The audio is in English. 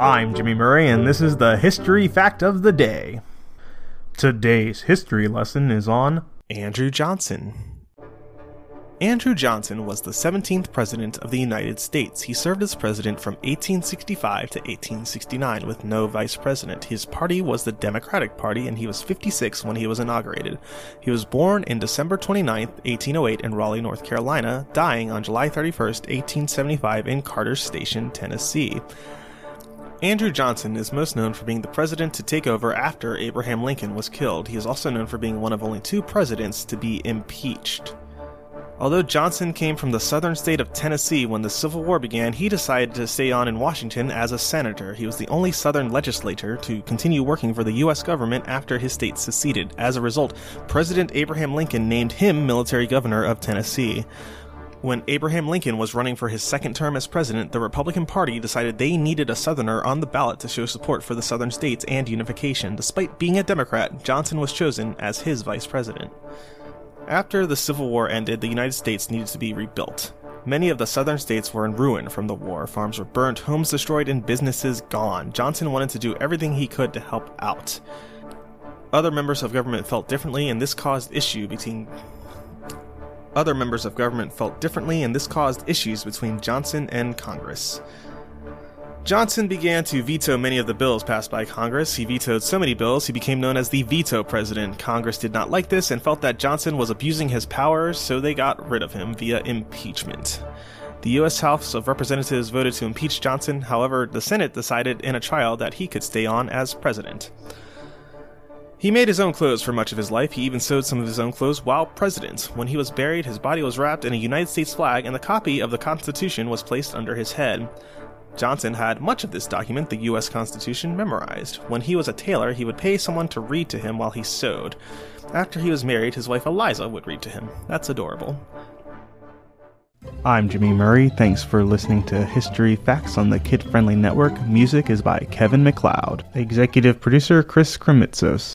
I'm Jimmy Murray, and this is the History Fact of the Day. Today's history lesson is on Andrew Johnson. Andrew Johnson was the 17th President of the United States. He served as President from 1865 to 1869 with no Vice President. His party was the Democratic Party, and he was 56 when he was inaugurated. He was born in December 29, 1808, in Raleigh, North Carolina, dying on July 31, 1875, in Carter's Station, Tennessee. Andrew Johnson is most known for being the president to take over after Abraham Lincoln was killed. He is also known for being one of only two presidents to be impeached. Although Johnson came from the southern state of Tennessee when the Civil War began, he decided to stay on in Washington as a senator. He was the only southern legislator to continue working for the U.S. government after his state seceded. As a result, President Abraham Lincoln named him military governor of Tennessee. When Abraham Lincoln was running for his second term as president, the Republican Party decided they needed a Southerner on the ballot to show support for the Southern states and unification. Despite being a Democrat, Johnson was chosen as his vice president. After the Civil War ended, the United States needed to be rebuilt. Many of the southern states were in ruin from the war. Farms were burnt, homes destroyed, and businesses gone. Johnson wanted to do everything he could to help out. Other members of government felt differently, and this caused issue between other members of government felt differently, and this caused issues between Johnson and Congress. Johnson began to veto many of the bills passed by Congress. He vetoed so many bills, he became known as the veto president. Congress did not like this and felt that Johnson was abusing his powers, so they got rid of him via impeachment. The U.S. House of Representatives voted to impeach Johnson, however, the Senate decided in a trial that he could stay on as president. He made his own clothes for much of his life. He even sewed some of his own clothes while president. When he was buried, his body was wrapped in a United States flag and the copy of the Constitution was placed under his head. Johnson had much of this document, the U.S. Constitution, memorized. When he was a tailor, he would pay someone to read to him while he sewed. After he was married, his wife Eliza would read to him. That's adorable. I'm Jimmy Murray. Thanks for listening to History Facts on the Kid Friendly Network. Music is by Kevin MacLeod. Executive producer Chris Krimitsos.